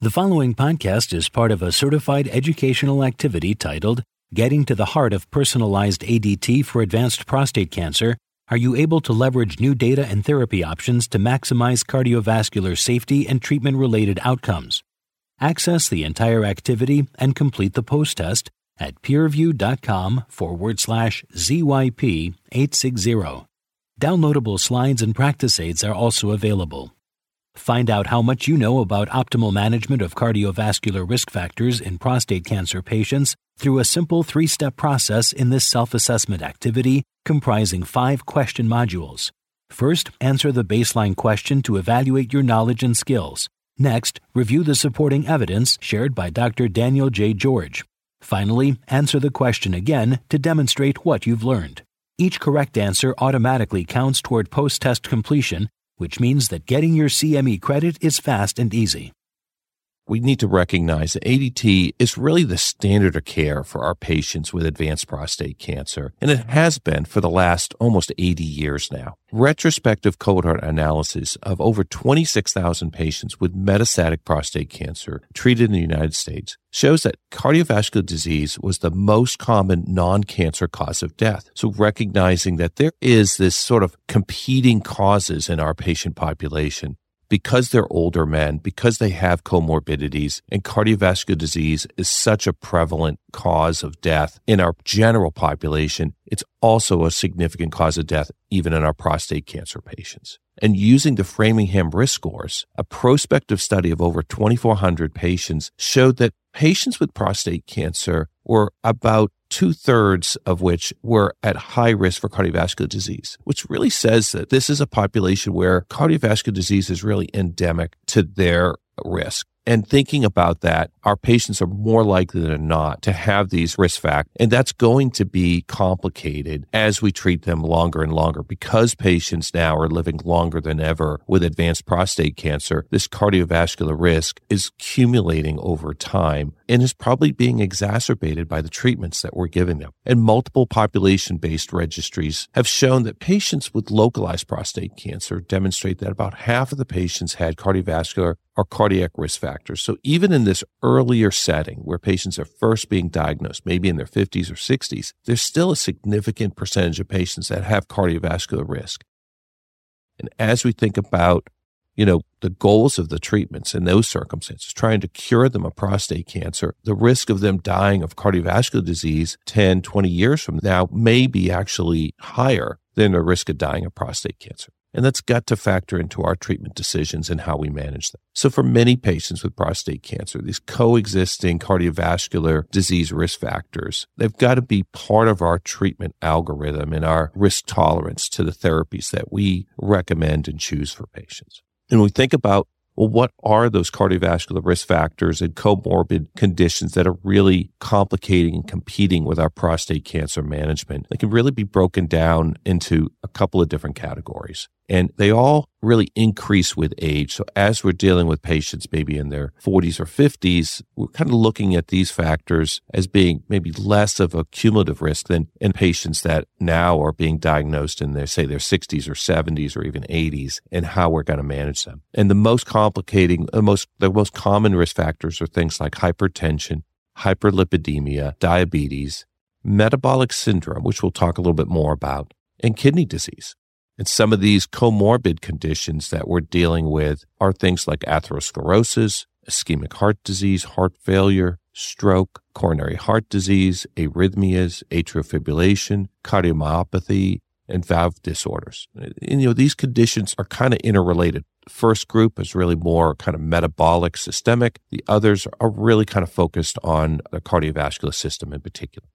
The following podcast is part of a certified educational activity titled Getting to the Heart of Personalized ADT for Advanced Prostate Cancer. Are you able to leverage new data and therapy options to maximize cardiovascular safety and treatment related outcomes? Access the entire activity and complete the post test at peerview.com forward slash ZYP 860. Downloadable slides and practice aids are also available. Find out how much you know about optimal management of cardiovascular risk factors in prostate cancer patients through a simple three step process in this self assessment activity comprising five question modules. First, answer the baseline question to evaluate your knowledge and skills. Next, review the supporting evidence shared by Dr. Daniel J. George. Finally, answer the question again to demonstrate what you've learned. Each correct answer automatically counts toward post test completion which means that getting your CME credit is fast and easy. We need to recognize that ADT is really the standard of care for our patients with advanced prostate cancer, and it has been for the last almost 80 years now. Retrospective cohort analysis of over 26,000 patients with metastatic prostate cancer treated in the United States shows that cardiovascular disease was the most common non-cancer cause of death. So recognizing that there is this sort of competing causes in our patient population because they're older men, because they have comorbidities, and cardiovascular disease is such a prevalent cause of death in our general population, it's also a significant cause of death even in our prostate cancer patients. And using the Framingham risk scores, a prospective study of over 2,400 patients showed that patients with prostate cancer were about two thirds of which were at high risk for cardiovascular disease, which really says that this is a population where cardiovascular disease is really endemic to their risk. And thinking about that, our patients are more likely than not to have these risk factors. And that's going to be complicated as we treat them longer and longer because patients now are living longer than ever with advanced prostate cancer. This cardiovascular risk is accumulating over time and is probably being exacerbated by the treatments that we're giving them. And multiple population based registries have shown that patients with localized prostate cancer demonstrate that about half of the patients had cardiovascular or cardiac risk factors. So even in this earlier setting where patients are first being diagnosed, maybe in their 50s or 60s, there's still a significant percentage of patients that have cardiovascular risk. And as we think about, you know, the goals of the treatments in those circumstances, trying to cure them of prostate cancer, the risk of them dying of cardiovascular disease 10, 20 years from now may be actually higher than the risk of dying of prostate cancer. And that's got to factor into our treatment decisions and how we manage them. So for many patients with prostate cancer, these coexisting cardiovascular disease risk factors, they've got to be part of our treatment algorithm and our risk tolerance to the therapies that we recommend and choose for patients. And we think about well, what are those cardiovascular risk factors and comorbid conditions that are really complicating and competing with our prostate cancer management? They can really be broken down into a couple of different categories. And they all really increase with age. So as we're dealing with patients maybe in their 40s or 50s, we're kind of looking at these factors as being maybe less of a cumulative risk than in patients that now are being diagnosed in their, say, their 60s or 70s or even 80s and how we're going to manage them. And the most complicating, the most, the most common risk factors are things like hypertension, hyperlipidemia, diabetes, metabolic syndrome, which we'll talk a little bit more about, and kidney disease. And some of these comorbid conditions that we're dealing with are things like atherosclerosis, ischemic heart disease, heart failure, stroke, coronary heart disease, arrhythmias, atrial fibrillation, cardiomyopathy, and valve disorders. And, you know, these conditions are kind of interrelated. The first group is really more kind of metabolic, systemic. The others are really kind of focused on the cardiovascular system in particular.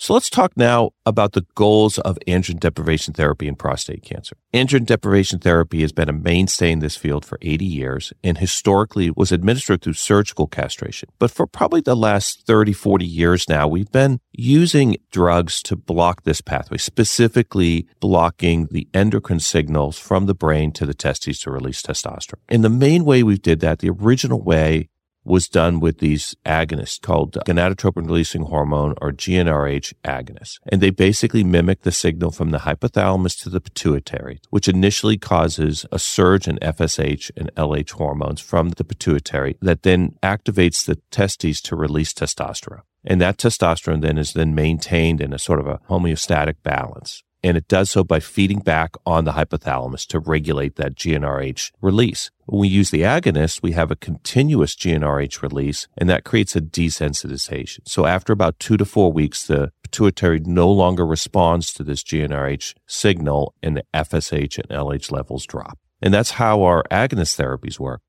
So let's talk now about the goals of androgen deprivation therapy in prostate cancer. Androgen deprivation therapy has been a mainstay in this field for 80 years and historically was administered through surgical castration. But for probably the last 30, 40 years now, we've been using drugs to block this pathway, specifically blocking the endocrine signals from the brain to the testes to release testosterone. And the main way we did that, the original way was done with these agonists called uh, gonadotropin releasing hormone or GnRH agonists. And they basically mimic the signal from the hypothalamus to the pituitary, which initially causes a surge in FSH and LH hormones from the pituitary that then activates the testes to release testosterone. And that testosterone then is then maintained in a sort of a homeostatic balance and it does so by feeding back on the hypothalamus to regulate that GnRH release. When we use the agonist, we have a continuous GnRH release, and that creates a desensitization. So after about two to four weeks, the pituitary no longer responds to this GnRH signal, and the FSH and LH levels drop. And that's how our agonist therapies work.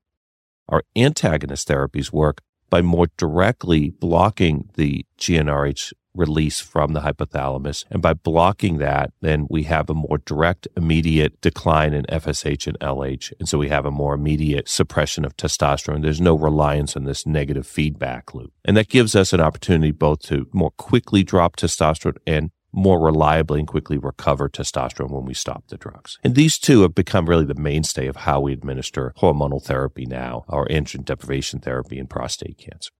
Our antagonist therapies work by more directly blocking the GnRH release from the hypothalamus. And by blocking that, then we have a more direct, immediate decline in FSH and LH. And so we have a more immediate suppression of testosterone. There's no reliance on this negative feedback loop. And that gives us an opportunity both to more quickly drop testosterone and more reliably and quickly recover testosterone when we stop the drugs. And these two have become really the mainstay of how we administer hormonal therapy now, or androgen deprivation therapy in prostate cancer.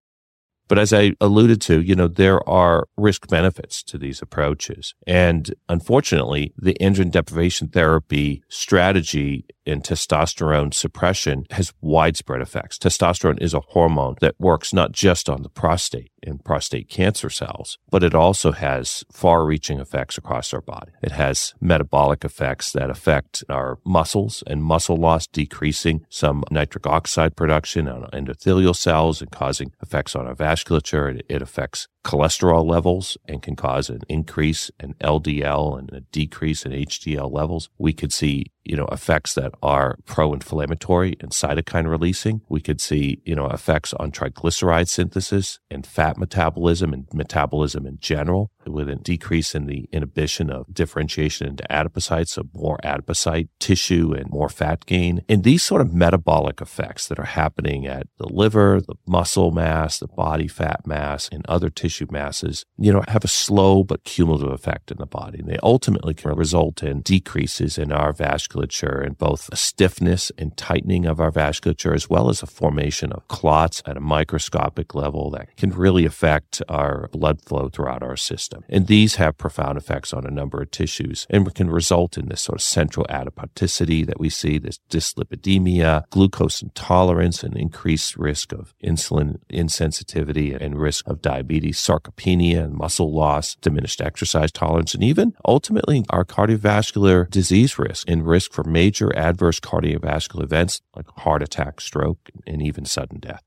But as I alluded to, you know, there are risk benefits to these approaches. And unfortunately, the androgen deprivation therapy strategy in testosterone suppression has widespread effects. Testosterone is a hormone that works not just on the prostate and prostate cancer cells, but it also has far reaching effects across our body. It has metabolic effects that affect our muscles and muscle loss, decreasing some nitric oxide production on endothelial cells and causing effects on our vasculature. It, it affects cholesterol levels and can cause an increase in LDL and a decrease in HDL levels. We could see, you know, effects that are pro-inflammatory and cytokine releasing. We could see, you know, effects on triglyceride synthesis and fat metabolism and metabolism in general with a decrease in the inhibition of differentiation into adipocytes, so more adipocyte tissue and more fat gain. And these sort of metabolic effects that are happening at the liver, the muscle mass, the body fat mass, and other tissue masses, you know, have a slow but cumulative effect in the body. And they ultimately can result in decreases in our vasculature and both a stiffness and tightening of our vasculature, as well as a formation of clots at a microscopic level that can really affect our blood flow throughout our system system. And these have profound effects on a number of tissues and can result in this sort of central adiposity that we see, this dyslipidemia, glucose intolerance, and increased risk of insulin insensitivity and risk of diabetes, sarcopenia and muscle loss, diminished exercise tolerance, and even ultimately our cardiovascular disease risk and risk for major adverse cardiovascular events like heart attack, stroke, and even sudden death.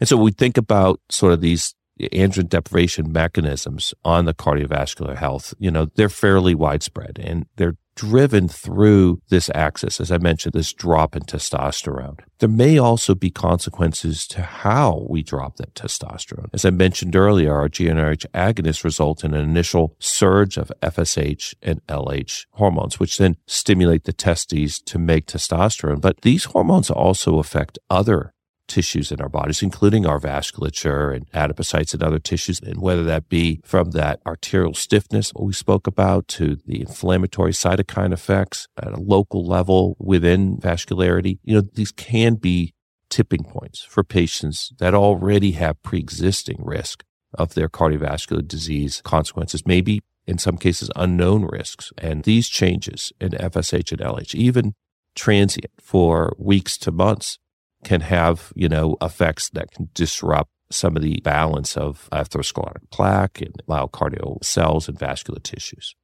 And so we think about sort of these androgen deprivation mechanisms on the cardiovascular health, you know, they're fairly widespread and they're driven through this axis, as I mentioned, this drop in testosterone. There may also be consequences to how we drop that testosterone. As I mentioned earlier, our GnRH agonists result in an initial surge of FSH and LH hormones, which then stimulate the testes to make testosterone. But these hormones also affect other tissues in our bodies, including our vasculature and adipocytes and other tissues. And whether that be from that arterial stiffness we spoke about to the inflammatory cytokine effects at a local level within vascularity, you know, these can be tipping points for patients that already have pre-existing risk of their cardiovascular disease consequences, maybe in some cases unknown risks. And these changes in FSH and LH, even transient for weeks to months, can have, you know, effects that can disrupt some of the balance of atherosclerotic plaque and myocardial cells and vascular tissues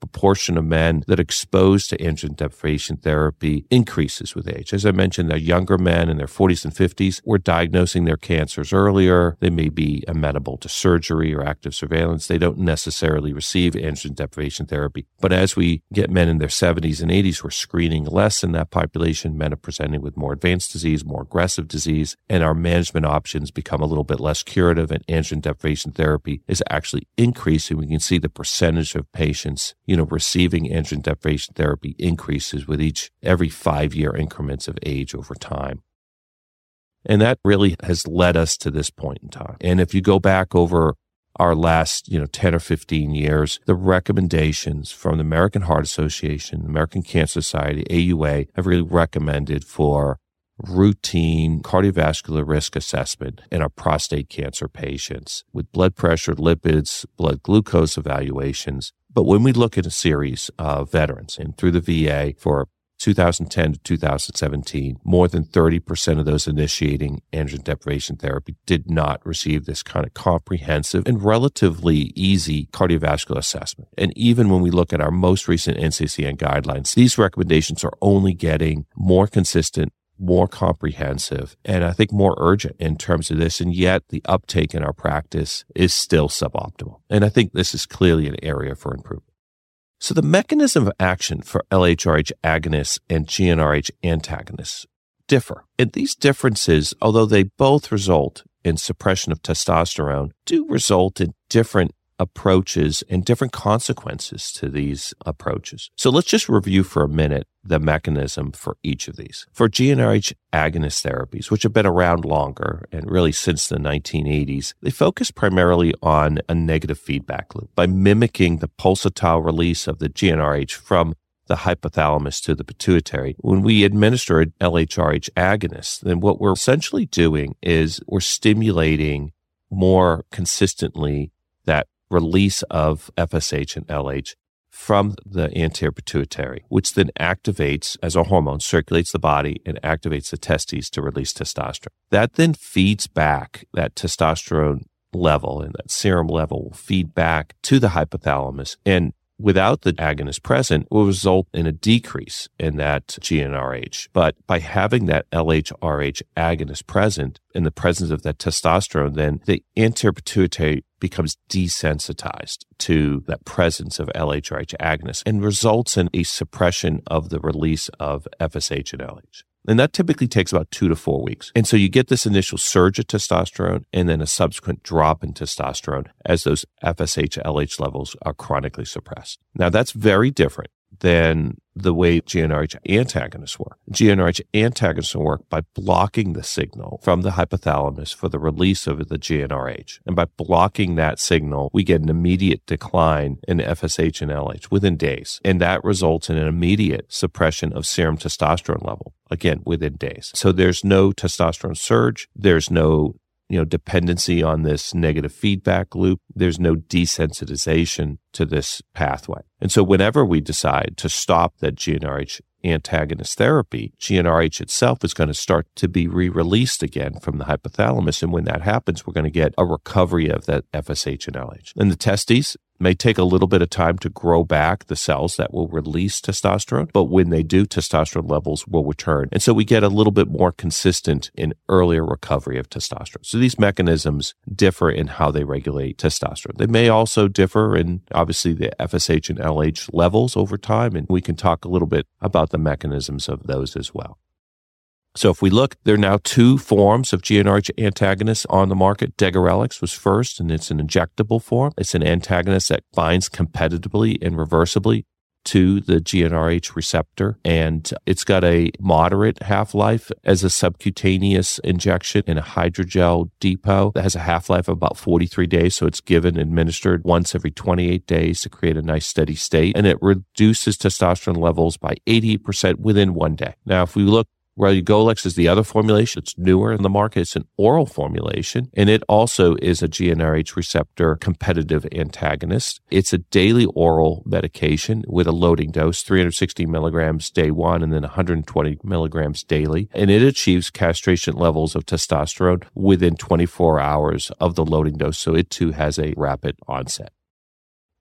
proportion of men that exposed to androgen deprivation therapy increases with age. As I mentioned, they're younger men in their 40s and 50s. We're diagnosing their cancers earlier. They may be amenable to surgery or active surveillance. They don't necessarily receive androgen deprivation therapy. But as we get men in their 70s and 80s, we're screening less in that population. Men are presenting with more advanced disease, more aggressive disease, and our management options become a little bit less curative and androgen deprivation therapy is actually increasing. We can see the percentage of patients you know, receiving androgen deprivation therapy increases with each every five year increments of age over time. And that really has led us to this point in time. And if you go back over our last, you know, 10 or 15 years, the recommendations from the American Heart Association, American Cancer Society, AUA have really recommended for routine cardiovascular risk assessment in our prostate cancer patients with blood pressure, lipids, blood glucose evaluations. But when we look at a series of veterans and through the VA for 2010 to 2017, more than 30% of those initiating androgen deprivation therapy did not receive this kind of comprehensive and relatively easy cardiovascular assessment. And even when we look at our most recent NCCN guidelines, these recommendations are only getting more consistent more comprehensive and I think more urgent in terms of this. And yet the uptake in our practice is still suboptimal. And I think this is clearly an area for improvement. So the mechanism of action for LHRH agonists and GnRH antagonists differ. And these differences, although they both result in suppression of testosterone, do result in different approaches and different consequences to these approaches. So let's just review for a minute the mechanism for each of these. For GnRH agonist therapies, which have been around longer and really since the 1980s, they focus primarily on a negative feedback loop by mimicking the pulsatile release of the GnRH from the hypothalamus to the pituitary. When we administer an LHRH agonist, then what we're essentially doing is we're stimulating more consistently release of FSH and LH from the anterior pituitary, which then activates as a hormone, circulates the body and activates the testes to release testosterone. That then feeds back that testosterone level and that serum level will feed back to the hypothalamus and without the agonist present will result in a decrease in that GnRH. But by having that LHRH agonist present in the presence of that testosterone, then the anterior pituitary becomes desensitized to that presence of LHRH agonists and results in a suppression of the release of FSH and LH. And that typically takes about two to four weeks. And so you get this initial surge of testosterone and then a subsequent drop in testosterone as those FSH LH levels are chronically suppressed. Now that's very different than the way GnRH antagonists work. GnRH antagonists work by blocking the signal from the hypothalamus for the release of the GnRH. And by blocking that signal, we get an immediate decline in FSH and LH within days. And that results in an immediate suppression of serum testosterone level, again, within days. So there's no testosterone surge. There's no you know, dependency on this negative feedback loop. There's no desensitization to this pathway. And so whenever we decide to stop that GnRH antagonist therapy, GnRH itself is going to start to be re-released again from the hypothalamus. And when that happens, we're going to get a recovery of that FSH and LH. And the testes, may take a little bit of time to grow back the cells that will release testosterone, but when they do, testosterone levels will return. And so we get a little bit more consistent in earlier recovery of testosterone. So these mechanisms differ in how they regulate testosterone. They may also differ in obviously the FSH and LH levels over time. And we can talk a little bit about the mechanisms of those as well. So if we look, there are now two forms of GnRH antagonists on the market. Degarelix was first, and it's an injectable form. It's an antagonist that binds competitively and reversibly to the GnRH receptor. And it's got a moderate half life as a subcutaneous injection in a hydrogel depot that has a half life of about 43 days. So it's given and administered once every 28 days to create a nice steady state. And it reduces testosterone levels by 80% within one day. Now, if we look Relugolix is the other formulation. It's newer in the market. It's an oral formulation, and it also is a GnRH receptor competitive antagonist. It's a daily oral medication with a loading dose, 360 milligrams day one and then 120 milligrams daily. And it achieves castration levels of testosterone within 24 hours of the loading dose. So it too has a rapid onset.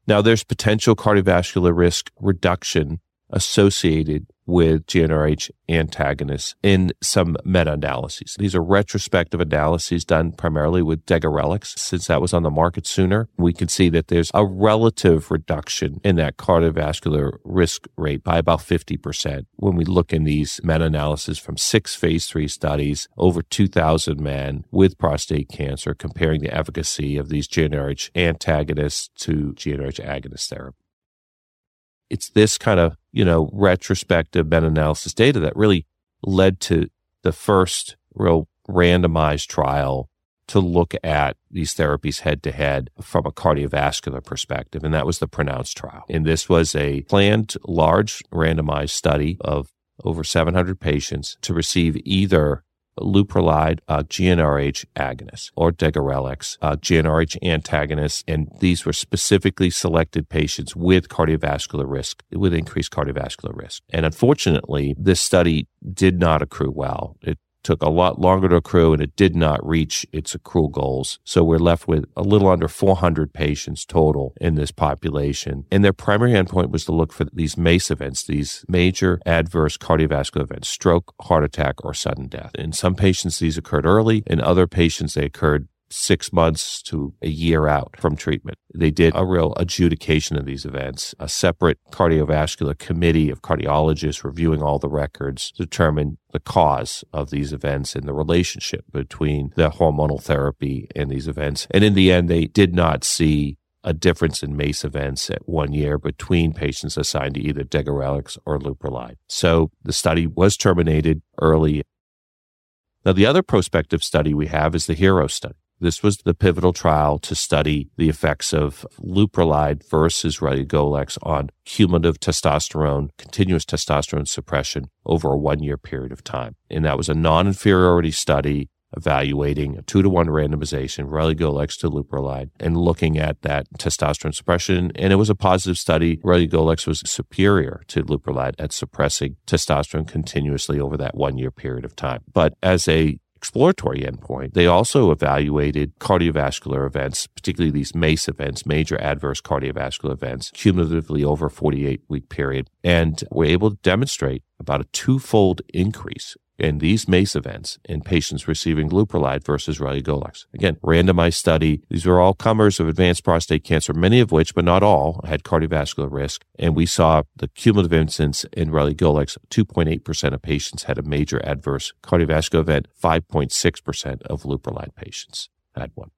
Now, there's potential cardiovascular risk reduction associated with GnRH antagonists in some meta analyses. These are retrospective analyses done primarily with Degarelix, since that was on the market sooner. We can see that there's a relative reduction in that cardiovascular risk rate by about 50% when we look in these meta analyses from six phase three studies, over 2,000 men with prostate cancer, comparing the efficacy of these GnRH antagonists to GnRH agonist therapy it's this kind of, you know, retrospective meta analysis data that really led to the first real randomized trial to look at these therapies head to head from a cardiovascular perspective. And that was the PRONOUNCE trial. And this was a planned large randomized study of over 700 patients to receive either leuprolide, uh, GnRH agonist, or degarelix, uh, GnRH antagonist. And these were specifically selected patients with cardiovascular risk, with increased cardiovascular risk. And unfortunately, this study did not accrue well. It took a lot longer to accrue and it did not reach its accrual goals. So we're left with a little under 400 patients total in this population. And their primary endpoint was to look for these MACE events, these major adverse cardiovascular events, stroke, heart attack, or sudden death. In some patients, these occurred early. In other patients, they occurred six months to a year out from treatment. They did a real adjudication of these events. A separate cardiovascular committee of cardiologists reviewing all the records determined the cause of these events and the relationship between the hormonal therapy and these events. And in the end, they did not see a difference in MACE events at one year between patients assigned to either degarelix or leuprolide. So the study was terminated early. Now, the other prospective study we have is the HERO study. This was the pivotal trial to study the effects of leuprolide versus relugolix on cumulative testosterone, continuous testosterone suppression over a one year period of time. And that was a non inferiority study evaluating a two to one randomization, relugolix to leuprolide, and looking at that testosterone suppression. And it was a positive study. Relugolix was superior to leuprolide at suppressing testosterone continuously over that one year period of time. But as a exploratory endpoint, they also evaluated cardiovascular events, particularly these MACE events, major adverse cardiovascular events, cumulatively over a 48 week period, and were able to demonstrate about a twofold increase in these MACE events in patients receiving leuprolide versus relugolix. Again, randomized study. These were all comers of advanced prostate cancer, many of which, but not all, had cardiovascular risk. And we saw the cumulative incidence in relugolix, 2.8% of patients had a major adverse cardiovascular event, 5.6% of leuprolide patients had one.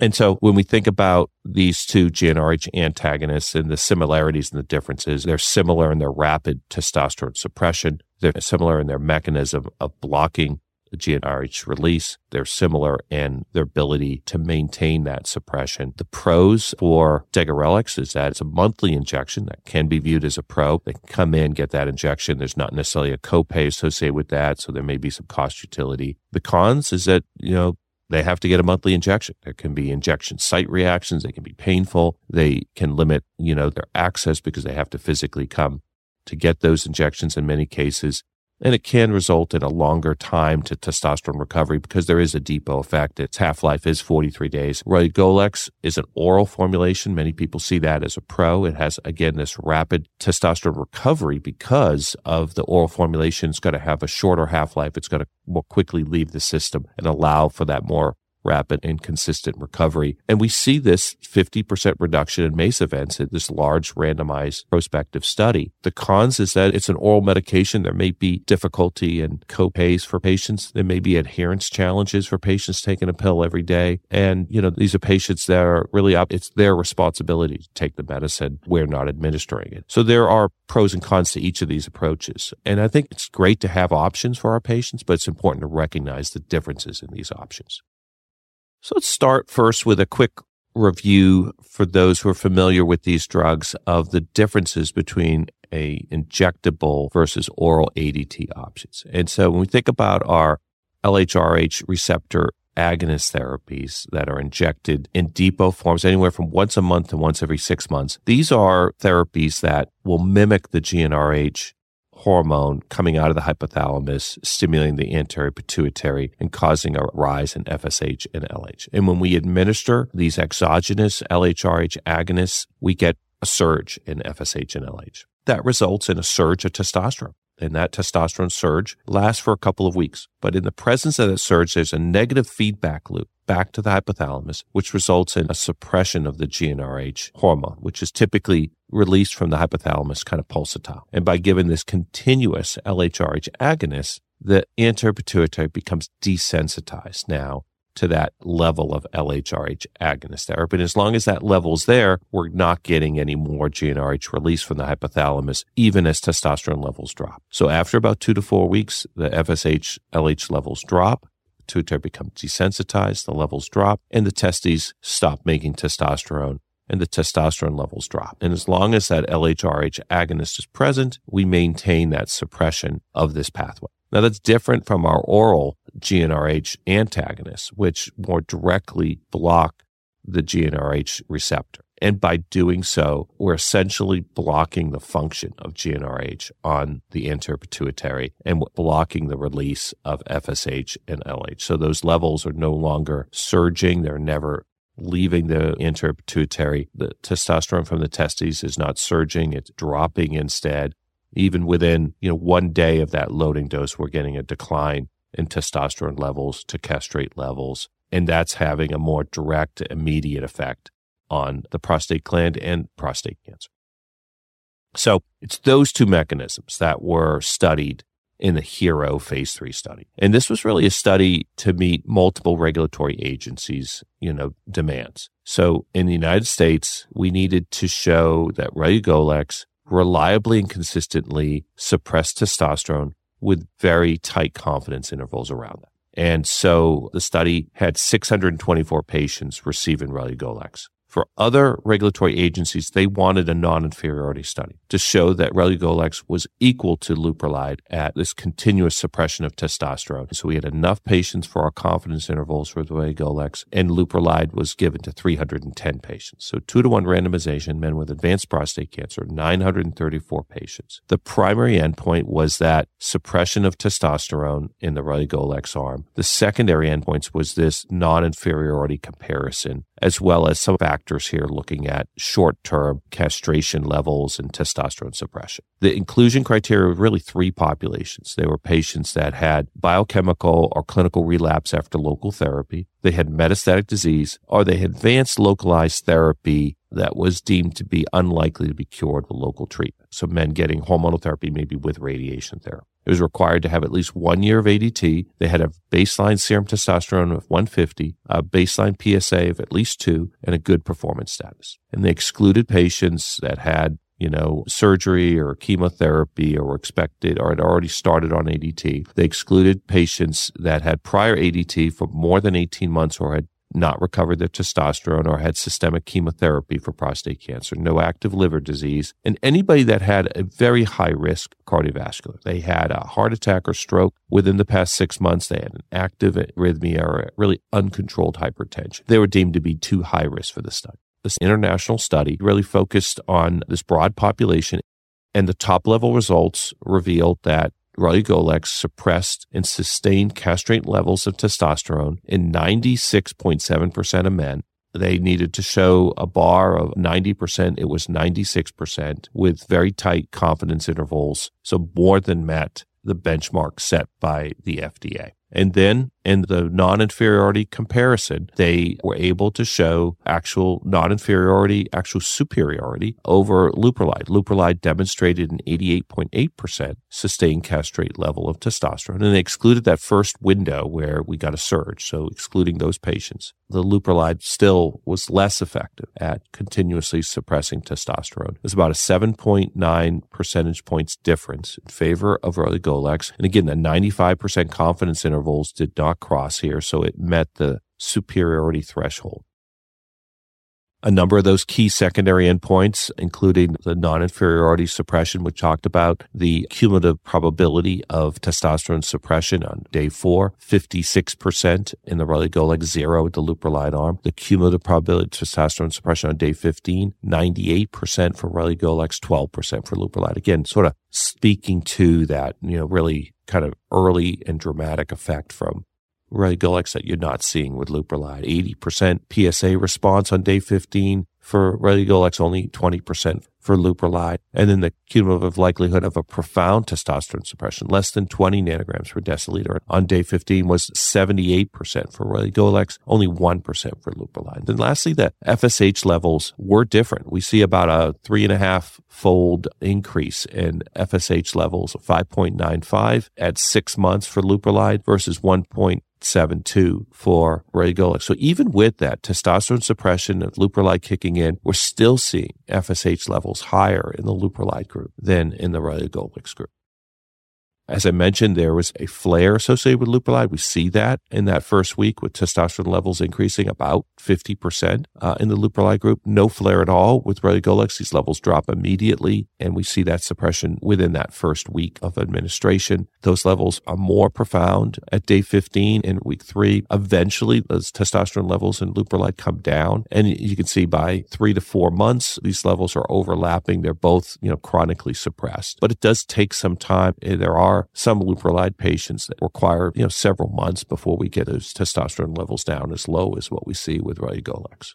And so when we think about these two GnRH antagonists and the similarities and the differences, they're similar in their rapid testosterone suppression. They're similar in their mechanism of blocking GnRH release. They're similar in their ability to maintain that suppression. The pros for degarelix is that it's a monthly injection that can be viewed as a pro. They can come in, get that injection. There's not necessarily a copay associated with that, so there may be some cost utility. The cons is that, you know, they have to get a monthly injection. There can be injection site reactions. They can be painful. They can limit, you know, their access because they have to physically come to get those injections in many cases. And it can result in a longer time to testosterone recovery because there is a depot effect. Its half life is 43 days. Relugolix is an oral formulation. Many people see that as a pro. It has, again, this rapid testosterone recovery because of the oral formulation. It's going to have a shorter half life. It's going to more quickly leave the system and allow for that more rapid and consistent recovery. And we see this 50% reduction in MACE events in this large randomized prospective study. The cons is that it's an oral medication. There may be difficulty and copays for patients. There may be adherence challenges for patients taking a pill every day. And, you know, these are patients that are really up. It's their responsibility to take the medicine. We're not administering it. So there are pros and cons to each of these approaches. And I think it's great to have options for our patients, but it's important to recognize the differences in these options. So let's start first with a quick review for those who are familiar with these drugs of the differences between a injectable versus oral ADT options. And so when we think about our LHRH receptor agonist therapies that are injected in depot forms anywhere from once a month to once every six months. These are therapies that will mimic the GnRH hormone coming out of the hypothalamus, stimulating the anterior pituitary and causing a rise in FSH and LH. And when we administer these exogenous LHRH agonists, we get a surge in FSH and LH. That results in a surge of testosterone. And that testosterone surge lasts for a couple of weeks. But in the presence of that surge, there's a negative feedback loop back to the hypothalamus, which results in a suppression of the GnRH hormone, which is typically released from the hypothalamus kind of pulsatile. And by giving this continuous LHRH agonist, the anterior pituitary becomes desensitized now to that level of LHRH agonist therapy. And as long as that level is there, we're not getting any more GnRH release from the hypothalamus, even as testosterone levels drop. So after about two to four weeks, the FSH LH levels drop, pituitary becomes desensitized, the levels drop, and the testes stop making testosterone and the testosterone levels drop. And as long as that LHRH agonist is present, we maintain that suppression of this pathway. Now that's different from our oral GnRH antagonists, which more directly block the GnRH receptor. And by doing so, we're essentially blocking the function of GnRH on the anterior pituitary and blocking the release of FSH and LH. So those levels are no longer surging. They're never leaving the anterior pituitary. The testosterone from the testes is not surging. It's dropping instead. Even within, you know, one day of that loading dose, we're getting a decline in testosterone levels to castrate levels. And that's having a more direct, immediate effect on the prostate gland and prostate cancer. So it's those two mechanisms that were studied in the HERO phase three study. And this was really a study to meet multiple regulatory agencies, you know, demands. So in the United States, we needed to show that Relugolix reliably and consistently suppressed testosterone with very tight confidence intervals around that. And so the study had 624 patients receiving Relugolix. For other regulatory agencies, they wanted a non-inferiority study to show that Relugolix was equal to Leuprolide at this continuous suppression of testosterone. So we had enough patients for our confidence intervals for Relugolix, and Leuprolide was given to 310 patients. So two to one randomization, men with advanced prostate cancer, 934 patients. The primary endpoint was that suppression of testosterone in the Relugolix arm. The secondary endpoints was this non-inferiority comparison as well as some factors here looking at short term castration levels and testosterone suppression. The inclusion criteria were really three populations. They were patients that had biochemical or clinical relapse after local therapy, they had metastatic disease, or they had advanced localized therapy that was deemed to be unlikely to be cured with local treatment. So men getting hormonal therapy, maybe with radiation therapy. It was required to have at least one year of ADT. They had a baseline serum testosterone of 150, a baseline PSA of at least two, and a good performance status. And they excluded patients that had you know, surgery or chemotherapy or expected or had already started on ADT. They excluded patients that had prior ADT for more than 18 months or had not recovered their testosterone or had systemic chemotherapy for prostate cancer, no active liver disease, and anybody that had a very high risk cardiovascular. They had a heart attack or stroke within the past six months. They had an active arrhythmia or really uncontrolled hypertension. They were deemed to be too high risk for the study. This international study really focused on this broad population and the top level results revealed that Relugolix suppressed and sustained castrate levels of testosterone in 96.7% of men. They needed to show a bar of 90%. It was 96% with very tight confidence intervals. So more than met the benchmark set by the FDA. And then in the non-inferiority comparison, they were able to show actual non-inferiority, actual superiority over Leuprolide. Leuprolide demonstrated an 88.8% sustained castrate level of testosterone. And they excluded that first window where we got a surge. So excluding those patients, the Leuprolide still was less effective at continuously suppressing testosterone. It was about a 7.9 percentage points difference in favor of Relugolix. And again, the 95% confidence intervals did not cross here, so it met the superiority threshold. A number of those key secondary endpoints, including the non-inferiority suppression, which talked about the cumulative probability of testosterone suppression on day four, 56% in the Relugolix zero with the Leuprolide arm. The cumulative probability of testosterone suppression on day 15, 98% for Relugolix, 12% for Leuprolide. Again, sort of speaking to that, you know, really kind of early and dramatic effect from Relugolix that you're not seeing with Leuprolide. 80% PSA response on day 15 for Relugolix, only 20% for Leuprolide. And then the cumulative likelihood of a profound testosterone suppression, less than 20 nanograms per deciliter on day 15 was 78% for Relugolix, only 1% for Leuprolide. And lastly, the FSH levels were different. We see about a three and a half fold increase in FSH levels of 5.95 at six months for Leuprolide versus 1. 0.72 for Relugolix. So even with that testosterone suppression and Leuprolide kicking in, we're still seeing FSH levels higher in the Leuprolide group than in the Relugolix group. As I mentioned, there was a flare associated with leuprolide. We see that in that first week with testosterone levels increasing about 50% uh, in the leuprolide group. No flare at all with relugolix. These levels drop immediately, and we see that suppression within that first week of administration. Those levels are more profound at day 15 and week three. Eventually, those testosterone levels in leuprolide come down, and you can see by three to four months, these levels are overlapping. They're both, you know, chronically suppressed. But it does take some time. There are are some leuprolide patients that require, you know, several months before we get those testosterone levels down as low as what we see with relugolix.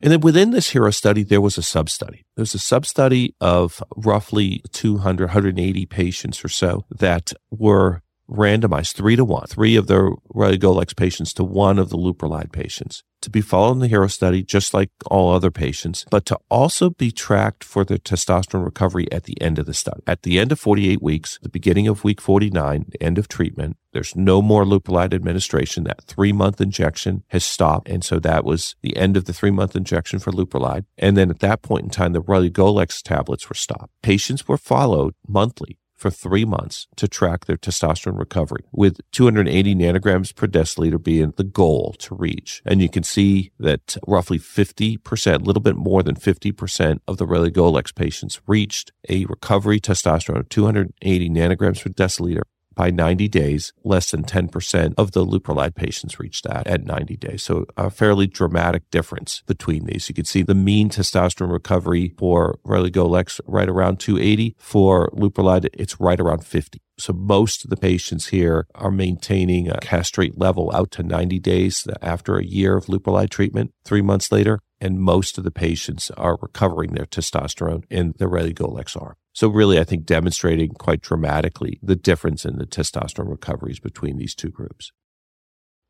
And then within this HERO study, there was a sub study. There was a sub study of roughly 200, 180 patients or so that were randomized three to one, three of the relugolix patients to one of the Leuprolide patients to be followed in the HERO study, just like all other patients, but to also be tracked for their testosterone recovery at the end of the study. At the end of 48 weeks, the beginning of week 49, end of treatment, there's no more leuprolide administration. That three month injection has stopped. And so that was the end of the three month injection for leuprolide. And then at that point in time, the relugolix tablets were stopped. Patients were followed monthly for three months to track their testosterone recovery, with 280 nanograms per deciliter being the goal to reach. And you can see that roughly 50%, a little bit more than 50% of the relugolix patients reached a recovery testosterone of 280 nanograms per deciliter by 90 days, less than 10% of the leuprolide patients reached that at 90 days. So a fairly dramatic difference between these. You can see the mean testosterone recovery for relugolix right around 280. For leuprolide, it's right around 50. So most of the patients here are maintaining a castrate level out to 90 days after a year of leuprolide treatment. Three months later, and most of the patients are recovering their testosterone in the relugolix arm. So really, I think demonstrating quite dramatically the difference in the testosterone recoveries between these two groups.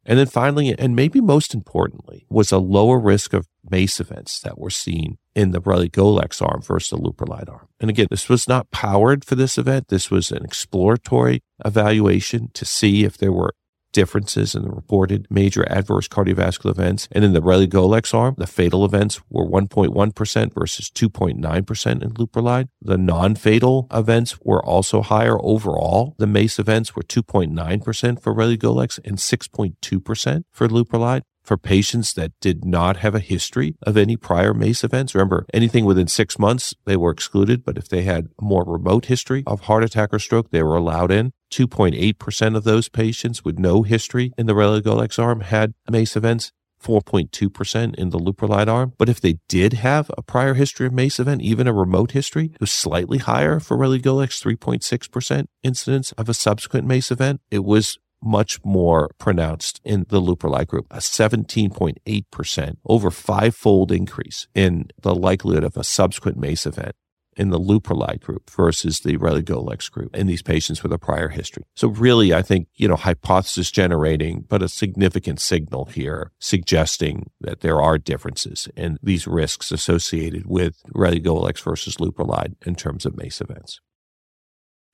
And then finally, and maybe most importantly, was a lower risk of MACE events that were seen in the relugolix arm versus the leuprolide arm. And again, this was not powered for this event. This was an exploratory evaluation to see if there were differences in the reported major adverse cardiovascular events. And in the relugolix arm, the fatal events were 1.1% versus 2.9% in leuprolide. The non-fatal events were also higher overall. The MACE events were 2.9% for relugolix and 6.2% for leuprolide for patients that did not have a history of any prior MACE events. Remember, anything within six months, they were excluded, but if they had a more remote history of heart attack or stroke, they were allowed in. 2.8% of those patients with no history in the relugolix arm had MACE events. 4.2% in the leuprolide arm. But if they did have a prior history of MACE event, even a remote history, it was slightly higher for relugolix, 3.6% incidence of a subsequent MACE event. It was much more pronounced in the leuprolide group, a 17.8%, over five-fold increase in the likelihood of a subsequent MACE event in the leuprolide group versus the relugolix group in these patients with a prior history. So really, I think, you know, hypothesis generating, but a significant signal here suggesting that there are differences in these risks associated with relugolix versus leuprolide in terms of MACE events.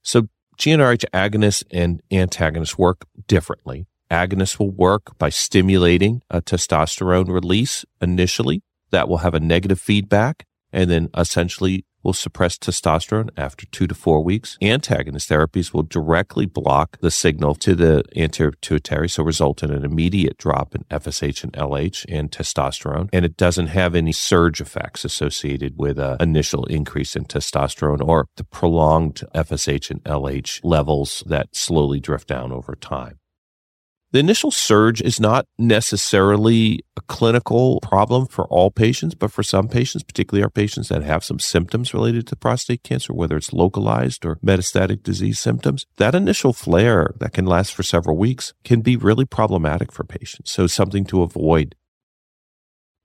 So GnRH agonists and antagonists work differently. Agonists will work by stimulating a testosterone release initially. That will have a negative feedback and then essentially will suppress testosterone after two to four weeks. Antagonist therapies will directly block the signal to the anterior pituitary, so result in an immediate drop in FSH and LH and testosterone. And it doesn't have any surge effects associated with an initial increase in testosterone or the prolonged FSH and LH levels that slowly drift down over time. The initial surge is not necessarily a clinical problem for all patients, but for some patients, particularly our patients that have some symptoms related to prostate cancer, whether it's localized or metastatic disease symptoms, that initial flare that can last for several weeks can be really problematic for patients. So something to avoid.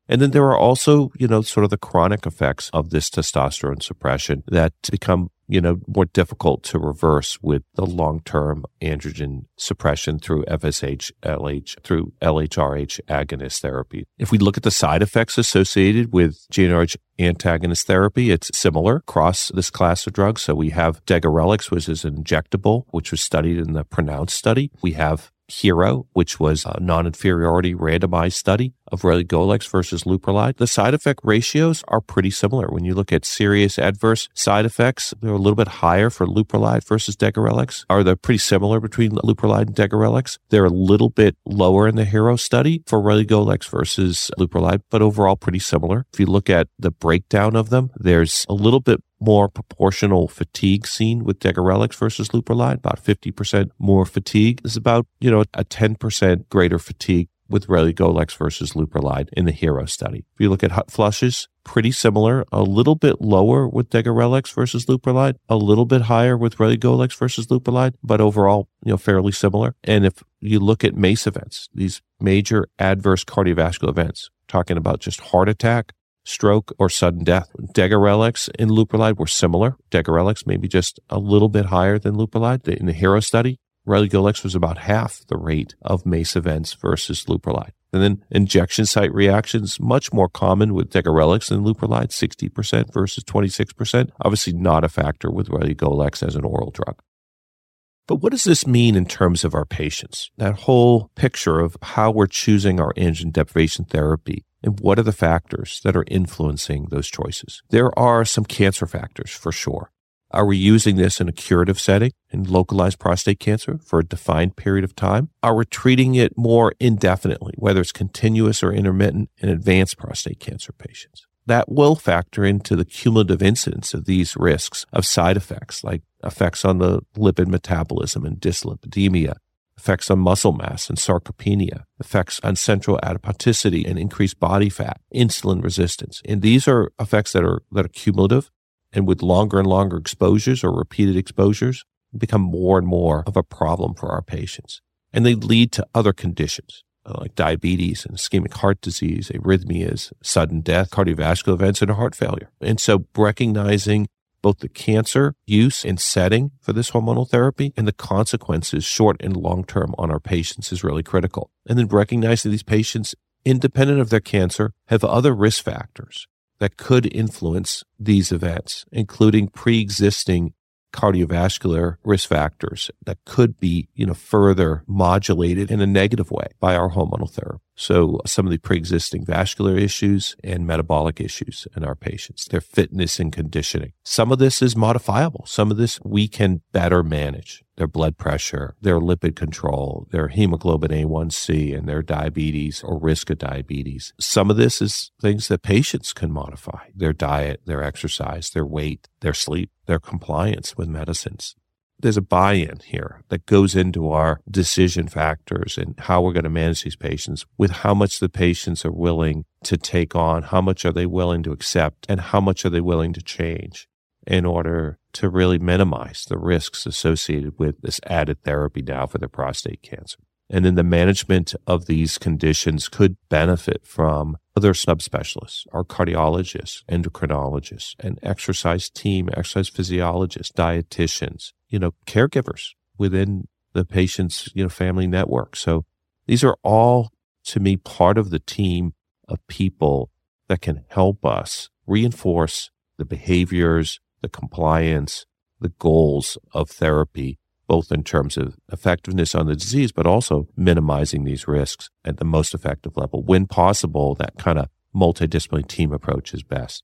And then there are also, you know, sort of the chronic effects of this testosterone suppression that become you know, more difficult to reverse with the long-term androgen suppression through FSH, LH, through LHRH agonist therapy. If we look at the side effects associated with GnRH antagonist therapy, it's similar across this class of drugs. So we have degarelix, which is injectable, which was studied in the PRONOUNCE study. We have HERO, which was a non-inferiority randomized study of relugolix versus leuprolide. The side effect ratios are pretty similar. When you look at serious adverse side effects, they're a little bit higher for leuprolide versus degarelix. Are they pretty similar between leuprolide and degarelix? They're a little bit lower in the HERO study for relugolix versus leuprolide, but overall pretty similar. If you look at the breakdown of them, there's a little bit more proportional fatigue seen with degarelix versus leuprolide, about 50% more fatigue. is about, you know, a 10% greater fatigue with relugolix versus leuprolide in the HERO study. If you look at hot flushes, pretty similar, a little bit lower with degarelix versus leuprolide, a little bit higher with relugolix versus leuprolide, but overall, you know, fairly similar. And if you look at MACE events, these major adverse cardiovascular events, talking about just heart attack, stroke, or sudden death. Degarelix and leuprolide were similar. Degarelix maybe just a little bit higher than leuprolide. In the HERO study, relugolix was about half the rate of MACE events versus leuprolide. And then injection site reactions, much more common with degarelix than leuprolide, 60% versus 26%. Obviously not a factor with relugolix as an oral drug. But what does this mean in terms of our patients? That whole picture of how we're choosing our androgen deprivation therapy and what are the factors that are influencing those choices? There are some cancer factors for sure. Are we using this in a curative setting in localized prostate cancer for a defined period of time? Are we treating it more indefinitely, whether it's continuous or intermittent in advanced prostate cancer patients? That will factor into the cumulative incidence of these risks of side effects like effects on the lipid metabolism and dyslipidemia, effects on muscle mass and sarcopenia, effects on central adiposity and increased body fat, insulin resistance. And these are effects that are, that are cumulative and with longer and longer exposures or repeated exposures become more and more of a problem for our patients. And they lead to other conditions uh, like diabetes and ischemic heart disease, arrhythmias, sudden death, cardiovascular events, and heart failure. And so recognizing both the cancer use and setting for this hormonal therapy and the consequences short and long term on our patients is really critical. And then recognize that these patients, independent of their cancer, have other risk factors that could influence these events, including pre-existing cardiovascular risk factors that could be, you know, further modulated in a negative way by our hormonal therapy. So some of the pre-existing vascular issues and metabolic issues in our patients, their fitness and conditioning. Some of this is modifiable. Some of this we can better manage their blood pressure, their lipid control, their hemoglobin A1C, and their diabetes or risk of diabetes. Some of this is things that patients can modify their diet, their exercise, their weight, their sleep, their compliance with medicines. There's a buy in here that goes into our decision factors and how we're going to manage these patients with how much the patients are willing to take on, how much are they willing to accept, and how much are they willing to change in order to really minimize the risks associated with this added therapy now for the prostate cancer. And then the management of these conditions could benefit from other subspecialists, our cardiologists, endocrinologists, an exercise team, exercise physiologists, dietitians, you know, caregivers within the patient's, you know, family network. So these are all to me part of the team of people that can help us reinforce the behaviors, the compliance, the goals of therapy, both in terms of effectiveness on the disease, but also minimizing these risks at the most effective level. When possible, that kind of multidisciplinary team approach is best.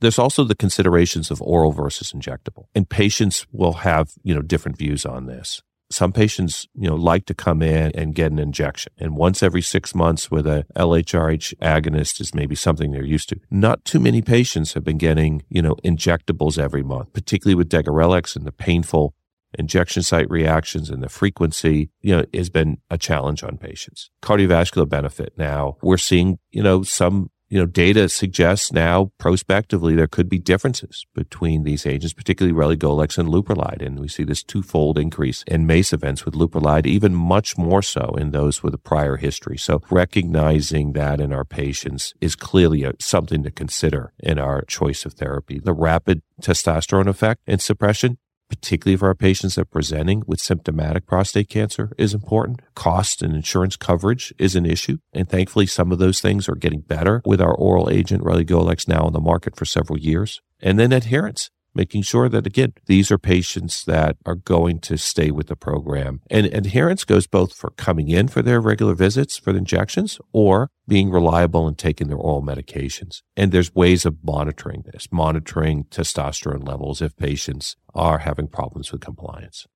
There's also the considerations of oral versus injectable. And patients will have, you know, different views on this some patients, you know, like to come in and get an injection. And once every six months with a LHRH agonist is maybe something they're used to. Not too many patients have been getting, you know, injectables every month, particularly with degarelix and the painful injection site reactions and the frequency, you know, has been a challenge on patients. Cardiovascular benefit now, we're seeing, you know, some you know, data suggests now prospectively there could be differences between these agents, particularly relugolix and leuprolide. And we see this twofold increase in MACE events with leuprolide, even much more so in those with a prior history. So recognizing that in our patients is clearly a, something to consider in our choice of therapy. The rapid testosterone effect and suppression particularly for our patients that are presenting with symptomatic prostate cancer is important. Cost and insurance coverage is an issue. And thankfully, some of those things are getting better with our oral agent, relugolix, now on the market for several years. And then adherence. Making sure that, again, these are patients that are going to stay with the program. And adherence goes both for coming in for their regular visits for the injections or being reliable and taking their oral medications. And there's ways of monitoring this, monitoring testosterone levels if patients are having problems with compliance.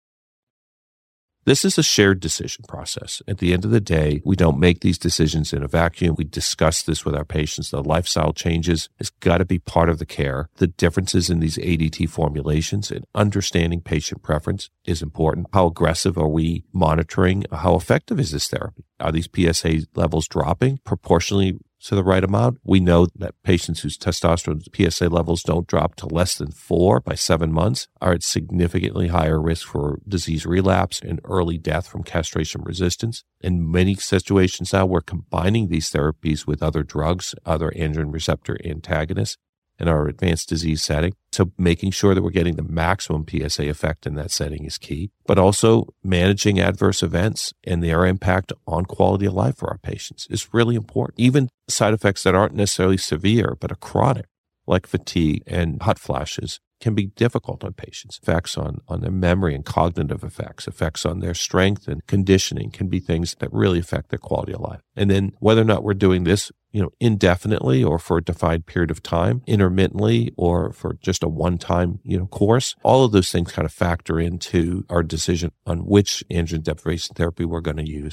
This is a shared decision process. At the end of the day, we don't make these decisions in a vacuum. We discuss this with our patients. The lifestyle changes has got to be part of the care. The differences in these ADT formulations and understanding patient preference is important. How aggressive are we monitoring? How effective is this therapy? Are these PSA levels dropping proportionally to the right amount. We know that patients whose testosterone PSA levels don't drop to less than four by seven months are at significantly higher risk for disease relapse and early death from castration resistance. In many situations now, we're combining these therapies with other drugs, other androgen receptor antagonists, in our advanced disease setting. So making sure that we're getting the maximum PSA effect in that setting is key, but also managing adverse events and their impact on quality of life for our patients is really important. Even side effects that aren't necessarily severe, but are chronic, like fatigue and hot flashes, can be difficult on patients. Effects on, on their memory and cognitive effects, effects on their strength and conditioning can be things that really affect their quality of life. And then whether or not we're doing this, you know, indefinitely or for a defined period of time, intermittently or for just a one time, you know, course, all of those things kind of factor into our decision on which androgen deprivation therapy we're going to use.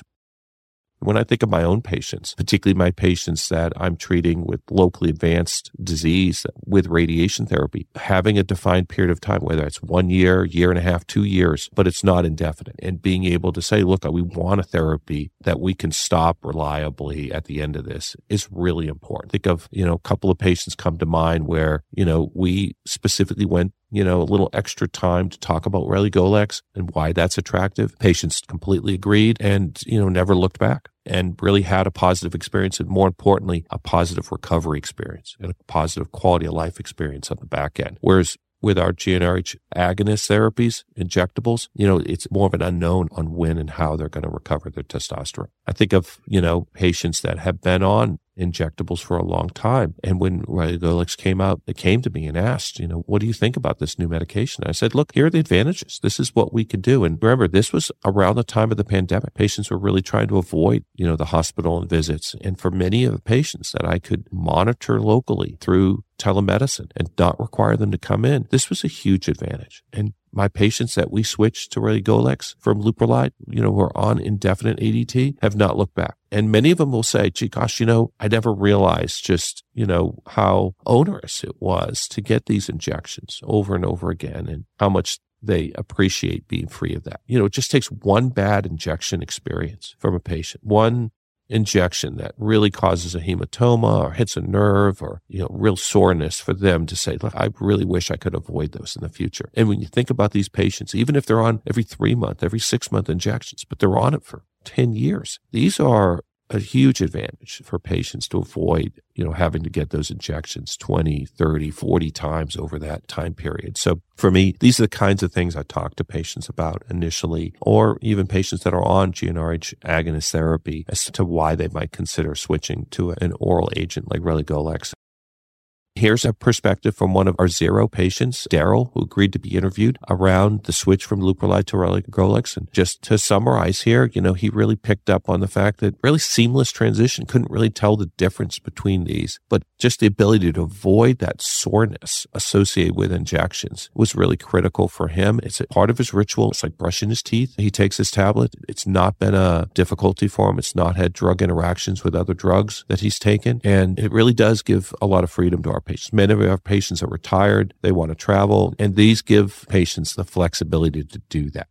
When I think of my own patients, particularly my patients that I'm treating with locally advanced disease with radiation therapy, having a defined period of time, whether it's one year, year and a half, two years, but it's not indefinite, and being able to say, look, we want a therapy that we can stop reliably at the end of this is really important. Think of, you know, a couple of patients come to mind where, you know, we specifically went you know, a little extra time to talk about relugolix and why that's attractive. Patients completely agreed and, you know, never looked back and really had a positive experience and more importantly, a positive recovery experience and a positive quality of life experience on the back end. Whereas with our GnRH agonist therapies, injectables, you know, it's more of an unknown on when and how they're going to recover their testosterone. I think of, you know, patients that have been on injectables for a long time. And when Relugolix came out, they came to me and asked, you know, what do you think about this new medication? I said, look, here are the advantages. This is what we can do. And remember, this was around the time of the pandemic. Patients were really trying to avoid, you know, the hospital and visits. And for many of the patients that I could monitor locally through telemedicine and not require them to come in, this was a huge advantage. And my patients that we switched to Relugolix from Leuprolide, you know, who are on indefinite ADT have not looked back. And many of them will say, gee, gosh, you know, I never realized just, you know, how onerous it was to get these injections over and over again and how much they appreciate being free of that. You know, it just takes one bad injection experience from a patient, one injection that really causes a hematoma or hits a nerve or you know real soreness for them to say look i really wish i could avoid those in the future. And when you think about these patients even if they're on every three month every six month injections but they're on it for 10 years these are a huge advantage for patients to avoid, you know, having to get those injections 20, 30, 40 times over that time period. So for me, these are the kinds of things I talk to patients about initially, or even patients that are on GnRH agonist therapy as to why they might consider switching to an oral agent like Relugolix. Here's a perspective from one of our HERO patients, Daryl, who agreed to be interviewed around the switch from Leuprolide to Relugolix. And just to summarize here, you know, he really picked up on the fact that really seamless transition couldn't really tell the difference between these, but just the ability to avoid that soreness associated with injections was really critical for him. It's a part of his ritual. It's like brushing his teeth. He takes his tablet. It's not been a difficulty for him. It's not had drug interactions with other drugs that he's taken. And it really does give a lot of freedom to our our patients. Many of our patients are retired, they want to travel, and these give patients the flexibility to do that.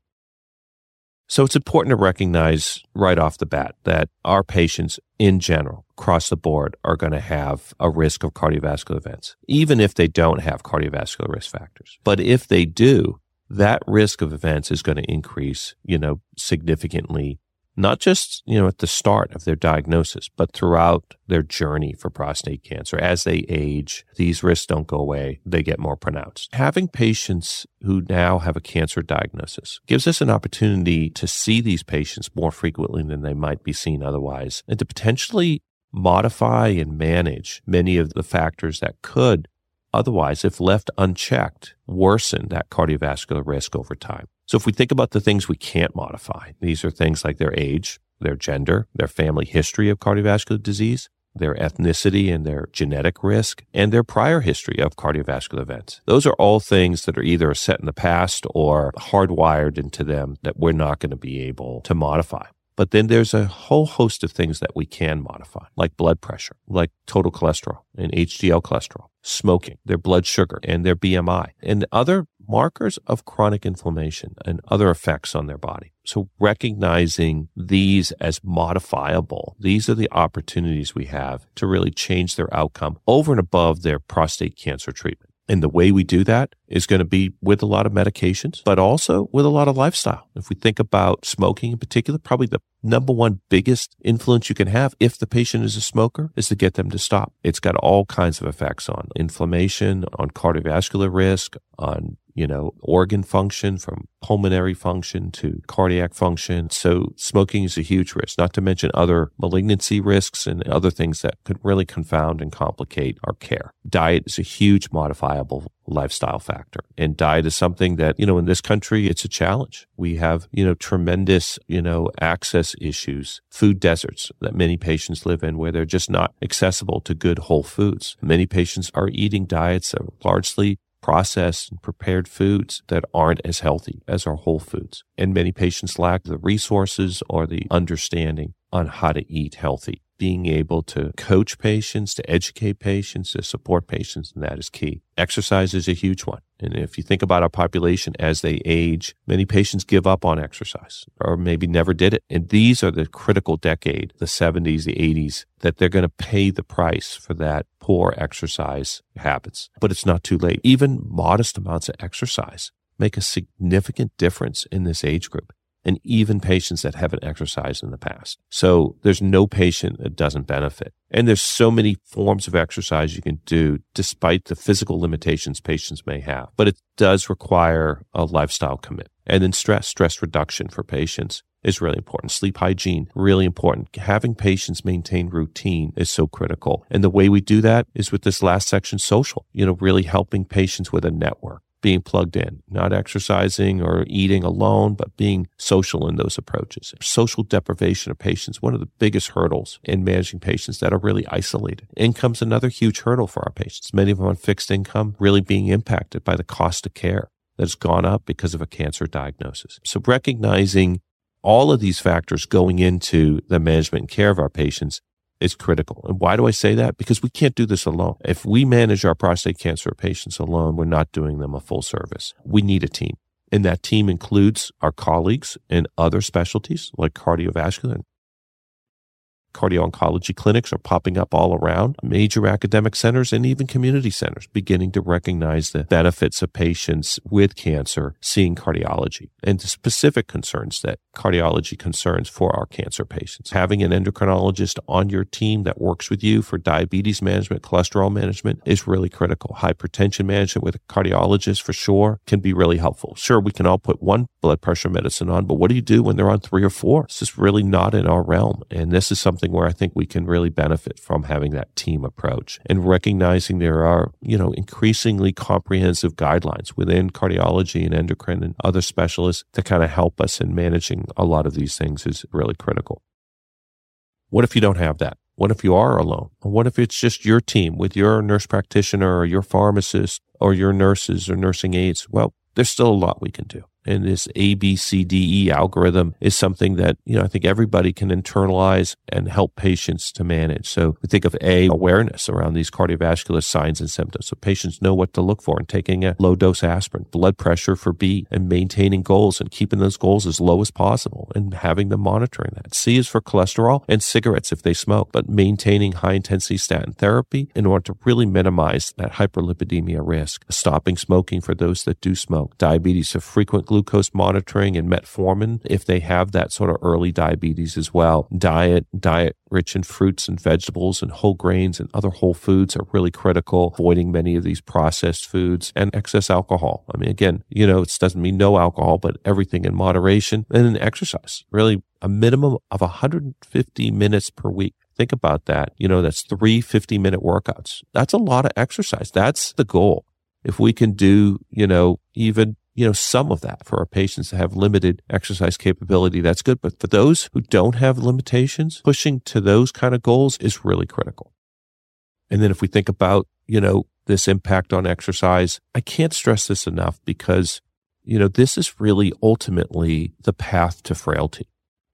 So it's important to recognize right off the bat that our patients in general, across the board, are going to have a risk of cardiovascular events, even if they don't have cardiovascular risk factors. But if they do, that risk of events is going to increase, you know, significantly not just, you know, at the start of their diagnosis, but throughout their journey for prostate cancer. As they age, these risks don't go away. They get more pronounced. Having patients who now have a cancer diagnosis gives us an opportunity to see these patients more frequently than they might be seen otherwise and to potentially modify and manage many of the factors that could otherwise, if left unchecked, worsen that cardiovascular risk over time. So if we think about the things we can't modify, these are things like their age, their gender, their family history of cardiovascular disease, their ethnicity and their genetic risk, and their prior history of cardiovascular events. Those are all things that are either set in the past or hardwired into them that we're not going to be able to modify. But then there's a whole host of things that we can modify, like blood pressure, like total cholesterol and HDL cholesterol, smoking, their blood sugar and their BMI, and other markers of chronic inflammation and other effects on their body. So recognizing these as modifiable, these are the opportunities we have to really change their outcome over and above their prostate cancer treatment. And the way we do that is going to be with a lot of medications, but also with a lot of lifestyle. If we think about smoking in particular, probably the number one biggest influence you can have if the patient is a smoker is to get them to stop. It's got all kinds of effects on inflammation, on cardiovascular risk, on you know, organ function from pulmonary function to cardiac function. So smoking is a huge risk, not to mention other malignancy risks and other things that could really confound and complicate our care. Diet is a huge modifiable lifestyle factor. And diet is something that, you know, in this country, it's a challenge. We have, you know, tremendous, you know, access issues, food deserts that many patients live in where they're just not accessible to good whole foods. Many patients are eating diets that are largely processed and prepared foods that aren't as healthy as our whole foods. And many patients lack the resources or the understanding on how to eat healthy being able to coach patients, to educate patients, to support patients, and that is key. Exercise is a huge one. And if you think about our population as they age, many patients give up on exercise or maybe never did it. And these are the critical decade, the 70s, the 80s, that they're going to pay the price for that poor exercise habits. But it's not too late. Even modest amounts of exercise make a significant difference in this age group and even patients that haven't exercised in the past. So there's no patient that doesn't benefit. And there's so many forms of exercise you can do despite the physical limitations patients may have. But it does require a lifestyle commitment. And then stress, stress reduction for patients is really important. Sleep hygiene, really important. Having patients maintain routine is so critical. And the way we do that is with this last section, social, you know, really helping patients with a network being plugged in, not exercising or eating alone, but being social in those approaches. Social deprivation of patients, one of the biggest hurdles in managing patients that are really isolated. Income's another huge hurdle for our patients. Many of them on fixed income really being impacted by the cost of care that's gone up because of a cancer diagnosis. So recognizing all of these factors going into the management and care of our patients is critical. And why do I say that? Because we can't do this alone. If we manage our prostate cancer patients alone, we're not doing them a full service. We need a team. And that team includes our colleagues in other specialties like cardiovascular Cardio oncology clinics are popping up all around, major academic centers and even community centers beginning to recognize the benefits of patients with cancer seeing cardiology and the specific concerns that cardiology concerns for our cancer patients. Having an endocrinologist on your team that works with you for diabetes management, cholesterol management is really critical. Hypertension management with a cardiologist for sure can be really helpful. Sure, we can all put one blood pressure medicine on, but what do you do when they're on three or four? This is really not in our realm. And this is something something where I think we can really benefit from having that team approach and recognizing there are, you know, increasingly comprehensive guidelines within cardiology and endocrine and other specialists to kind of help us in managing a lot of these things is really critical. What if you don't have that? What if you are alone? What if it's just your team with your nurse practitioner or your pharmacist or your nurses or nursing aides? Well, there's still a lot we can do and this ABCDE algorithm is something that, you know, I think everybody can internalize and help patients to manage. So we think of A, awareness around these cardiovascular signs and symptoms. So patients know what to look for and taking a low dose aspirin, blood pressure for B and maintaining goals and keeping those goals as low as possible and having them monitoring that. C is for cholesterol and cigarettes if they smoke, but maintaining high intensity statin therapy in order to really minimize that hyperlipidemia risk. Stopping smoking for those that do smoke. Diabetes, so frequent glucose monitoring and metformin if they have that sort of early diabetes as well. Diet, diet rich in fruits and vegetables and whole grains and other whole foods are really critical. Avoiding many of these processed foods and excess alcohol. I mean, again, you know, it doesn't mean no alcohol, but everything in moderation and then exercise. Really a minimum of 150 minutes per week think about that, you know, that's three 50 minute workouts. That's a lot of exercise. That's the goal. If we can do, you know, even you know, some of that for our patients that have limited exercise capability, that's good. But for those who don't have limitations, pushing to those kind of goals is really critical. And then if we think about, you know, this impact on exercise, I can't stress this enough because, you know, this is really ultimately the path to frailty.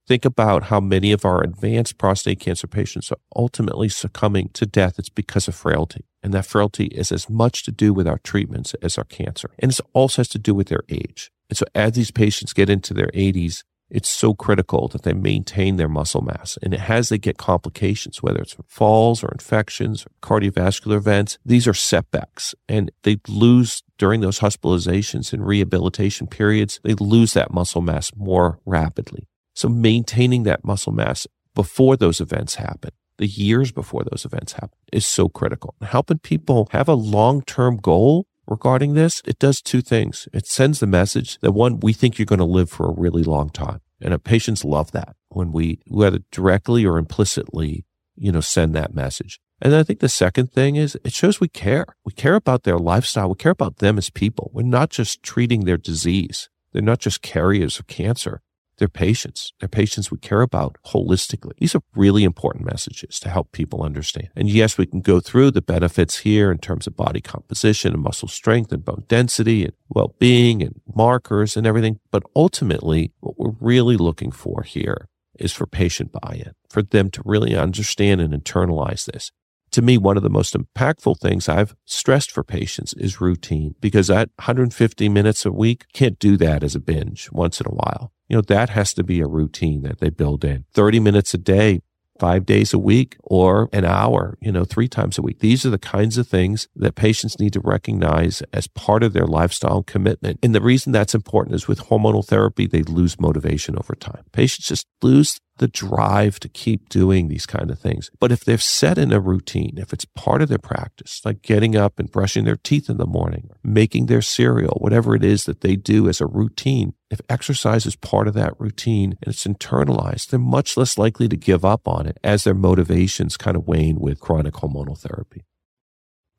Think about how many of our advanced prostate cancer patients are ultimately succumbing to death. It's because of frailty. And that frailty is as much to do with our treatments as our cancer. And it also has to do with their age. And so as these patients get into their 80s, it's so critical that they maintain their muscle mass. And as they get complications, whether it's falls or infections or cardiovascular events, these are setbacks and they lose during those hospitalizations and rehabilitation periods, they lose that muscle mass more rapidly. So maintaining that muscle mass before those events happen, the years before those events happen is so critical. Helping people have a long-term goal regarding this, it does two things. It sends the message that one, we think you're going to live for a really long time. And patients love that when we, whether directly or implicitly, you know, send that message. And I think the second thing is it shows we care. We care about their lifestyle. We care about them as people. We're not just treating their disease. They're not just carriers of cancer. Their patients, their patients we care about holistically. These are really important messages to help people understand. And yes, we can go through the benefits here in terms of body composition and muscle strength and bone density and well-being and markers and everything. But ultimately, what we're really looking for here is for patient buy-in, for them to really understand and internalize this to me, one of the most impactful things I've stressed for patients is routine because at 150 minutes a week can't do that as a binge once in a while. You know, that has to be a routine that they build in. 30 minutes a day, five days a week or an hour, you know, three times a week. These are the kinds of things that patients need to recognize as part of their lifestyle commitment. And the reason that's important is with hormonal therapy, they lose motivation over time. Patients just lose the drive to keep doing these kind of things. But if they're set in a routine, if it's part of their practice, like getting up and brushing their teeth in the morning, making their cereal, whatever it is that they do as a routine, if exercise is part of that routine and it's internalized, they're much less likely to give up on it as their motivations kind of wane with chronic hormonal therapy.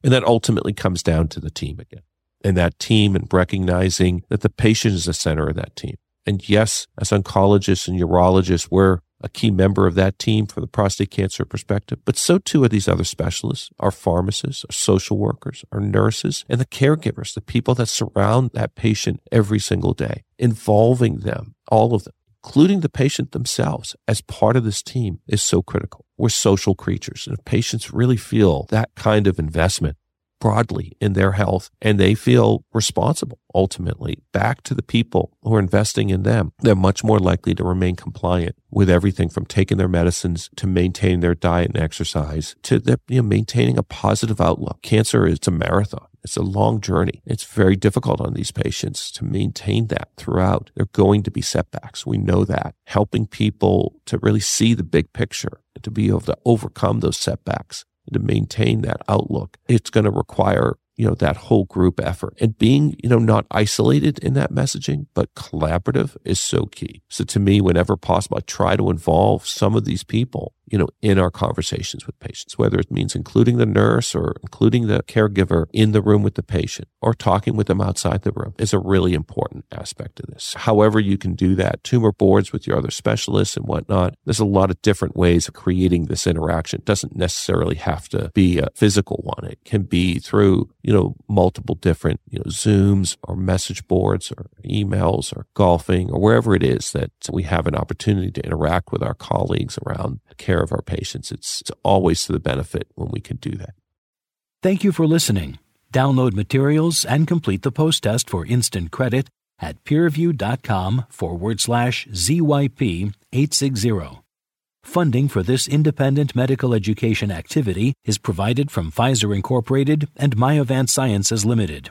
And that ultimately comes down to the team again. And that team and recognizing that the patient is the center of that team. And yes, as oncologists and urologists, we're a key member of that team from the prostate cancer perspective, but so too are these other specialists, our pharmacists, our social workers, our nurses, and the caregivers, the people that surround that patient every single day, involving them, all of them, including the patient themselves as part of this team is so critical. We're social creatures. And if patients really feel that kind of investment, broadly in their health and they feel responsible ultimately back to the people who are investing in them. They're much more likely to remain compliant with everything from taking their medicines to maintaining their diet and exercise to you know, maintaining a positive outlook. Cancer is a marathon. It's a long journey. It's very difficult on these patients to maintain that throughout. There are going to be setbacks. We know that. Helping people to really see the big picture, and to be able to overcome those setbacks to maintain that outlook, it's going to require you know that whole group effort. And being you know not isolated in that messaging but collaborative is so key. So to me whenever possible i try to involve some of these people you know, in our conversations with patients, whether it means including the nurse or including the caregiver in the room with the patient or talking with them outside the room is a really important aspect of this. However, you can do that, tumor boards with your other specialists and whatnot. There's a lot of different ways of creating this interaction. It doesn't necessarily have to be a physical one. It can be through, you know, multiple different, you know, Zooms or message boards or emails or golfing or wherever it is that we have an opportunity to interact with our colleagues around care of our patients. It's, it's always to the benefit when we can do that. Thank you for listening. Download materials and complete the post test for instant credit at peerview.com forward slash ZYP 860. Funding for this independent medical education activity is provided from Pfizer Incorporated and Myovant Sciences Limited.